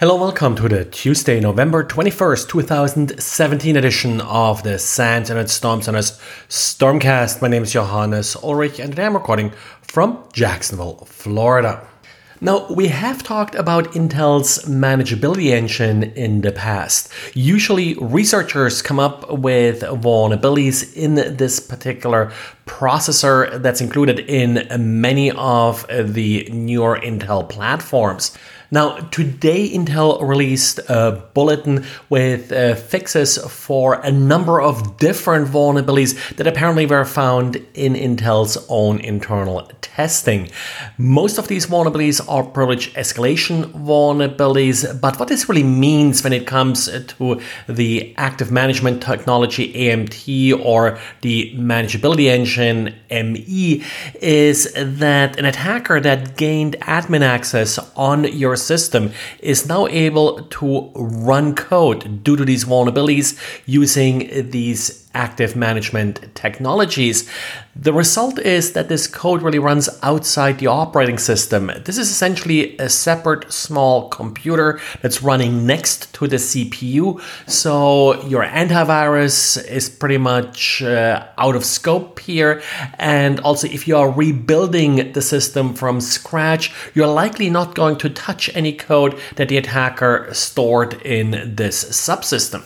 Hello, welcome to the Tuesday, November 21st, 2017 edition of the SANS Internet Storm Center's Stormcast. My name is Johannes Ullrich and today I'm recording from Jacksonville, Florida. Now, we have talked about Intel's manageability engine in the past. Usually, researchers come up with vulnerabilities in this particular processor that's included in many of the newer Intel platforms. Now, today Intel released a bulletin with uh, fixes for a number of different vulnerabilities that apparently were found in Intel's own internal testing. Most of these vulnerabilities are privilege escalation vulnerabilities, but what this really means when it comes to the active management technology AMT or the manageability engine ME is that an attacker that gained admin access on your system is now able to run code due to these vulnerabilities using these active management technologies. The result is that this code really runs outside the operating system. This is essentially a separate small computer that's running next to the CPU. So your antivirus is pretty much uh, out of scope here. And also, if you are rebuilding the system from scratch, you're likely not going to touch any code that the attacker stored in this subsystem.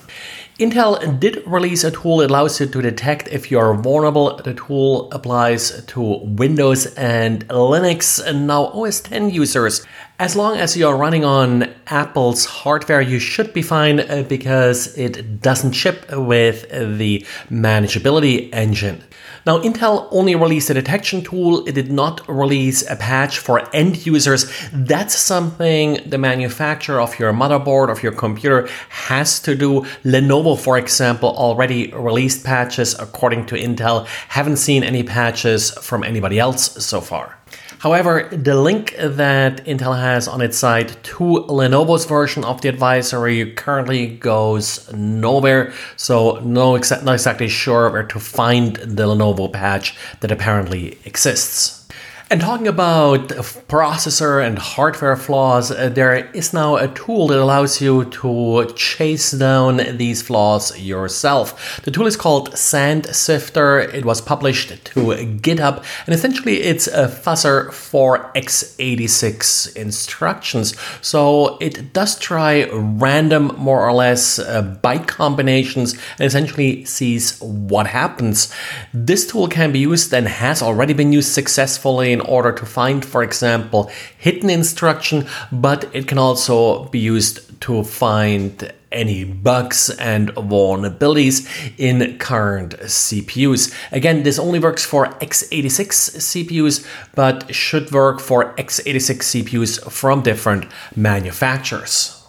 Intel did release a tool that allows you to detect if you are vulnerable. The tool applies to Windows and Linux and now OS X users. As long as you are running on Apple's hardware, you should be fine uh, because it doesn't ship with the manageability engine. Now, Intel only released a detection tool. It did not release a patch for end users. That's something the manufacturer of your motherboard, of your computer has to do. Lenovo, for example, already released patches according to Intel. Haven't seen any patches from anybody else so far. However, the link that Intel has on its site to Lenovo's version of the advisory currently goes nowhere, so no exa- not exactly sure where to find the Lenovo patch that apparently exists. And talking about processor and hardware flaws, uh, there is now a tool that allows you to chase down these flaws yourself. The tool is called Sandsifter. It was published to GitHub, and essentially it's a fuzzer for x86 instructions. So it does try random, more or less, uh, byte combinations and essentially sees what happens. This tool can be used and has already been used successfully in order to find, for example, hidden instruction, but it can also be used to find any bugs and vulnerabilities in current CPUs. Again, this only works for x86 CPUs, but should work for x86 CPUs from different manufacturers.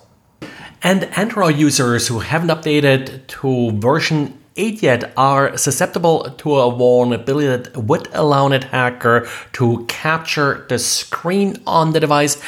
And Android users who haven't updated to version 8 yet are susceptible to a vulnerability that would allow an attacker to capture the screen on the device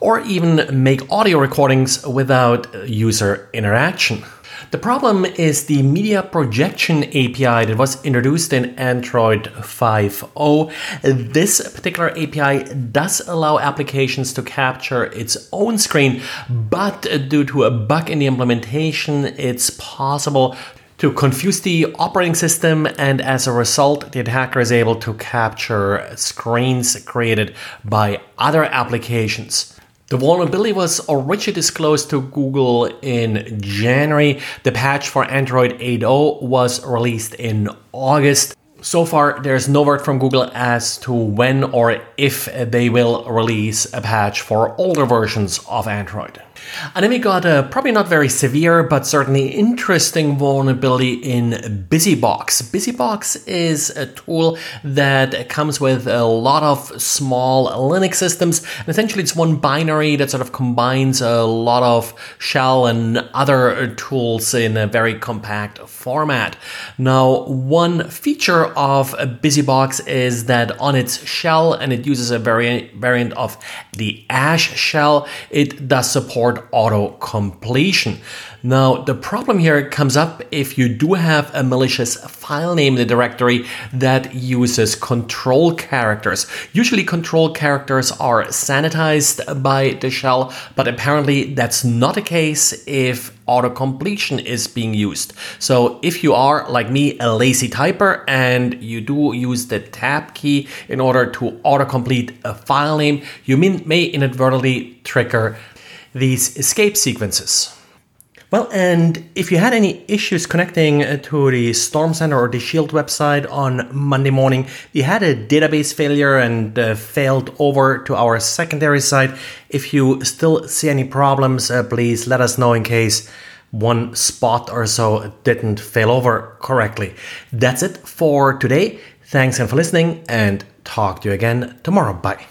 or even make audio recordings without user interaction. The problem is the media projection API that was introduced in Android 5.0. This particular API does allow applications to capture its own screen, but due to a bug in the implementation, it's possible to confuse the operating system, and as a result, the attacker is able to capture screens created by other applications. The vulnerability was originally disclosed to Google in January. The patch for Android 8.0 was released in August. So far, there's no word from Google as to when or if they will release a patch for older versions of Android. And then we got a probably not very severe, but certainly interesting vulnerability in BusyBox. BusyBox is a tool that comes with a lot of small Linux systems. And essentially, it's one binary that sort of combines a lot of shell and other tools in a very compact format. Now, one feature of BusyBox is that on its shell, and it uses a variant variant of the Ash shell, it does support auto completion. Now, the problem here comes up if you do have a malicious file name in the directory that uses control characters. Usually, control characters are sanitized by the shell, but apparently that's not the case if auto-completion is being used. So if you are, like me, a lazy typer and you do use the tab key in order to autocomplete a file name, you may inadvertently trigger these escape sequences. Well, and if you had any issues connecting to the Storm Center or DShield website on Monday morning, we had a database failure and uh, failed over to our secondary site. If you still see any problems, uh, please let us know in case one spot or so didn't fail over correctly. That's it for today. Thanks again for listening and talk to you again tomorrow. Bye.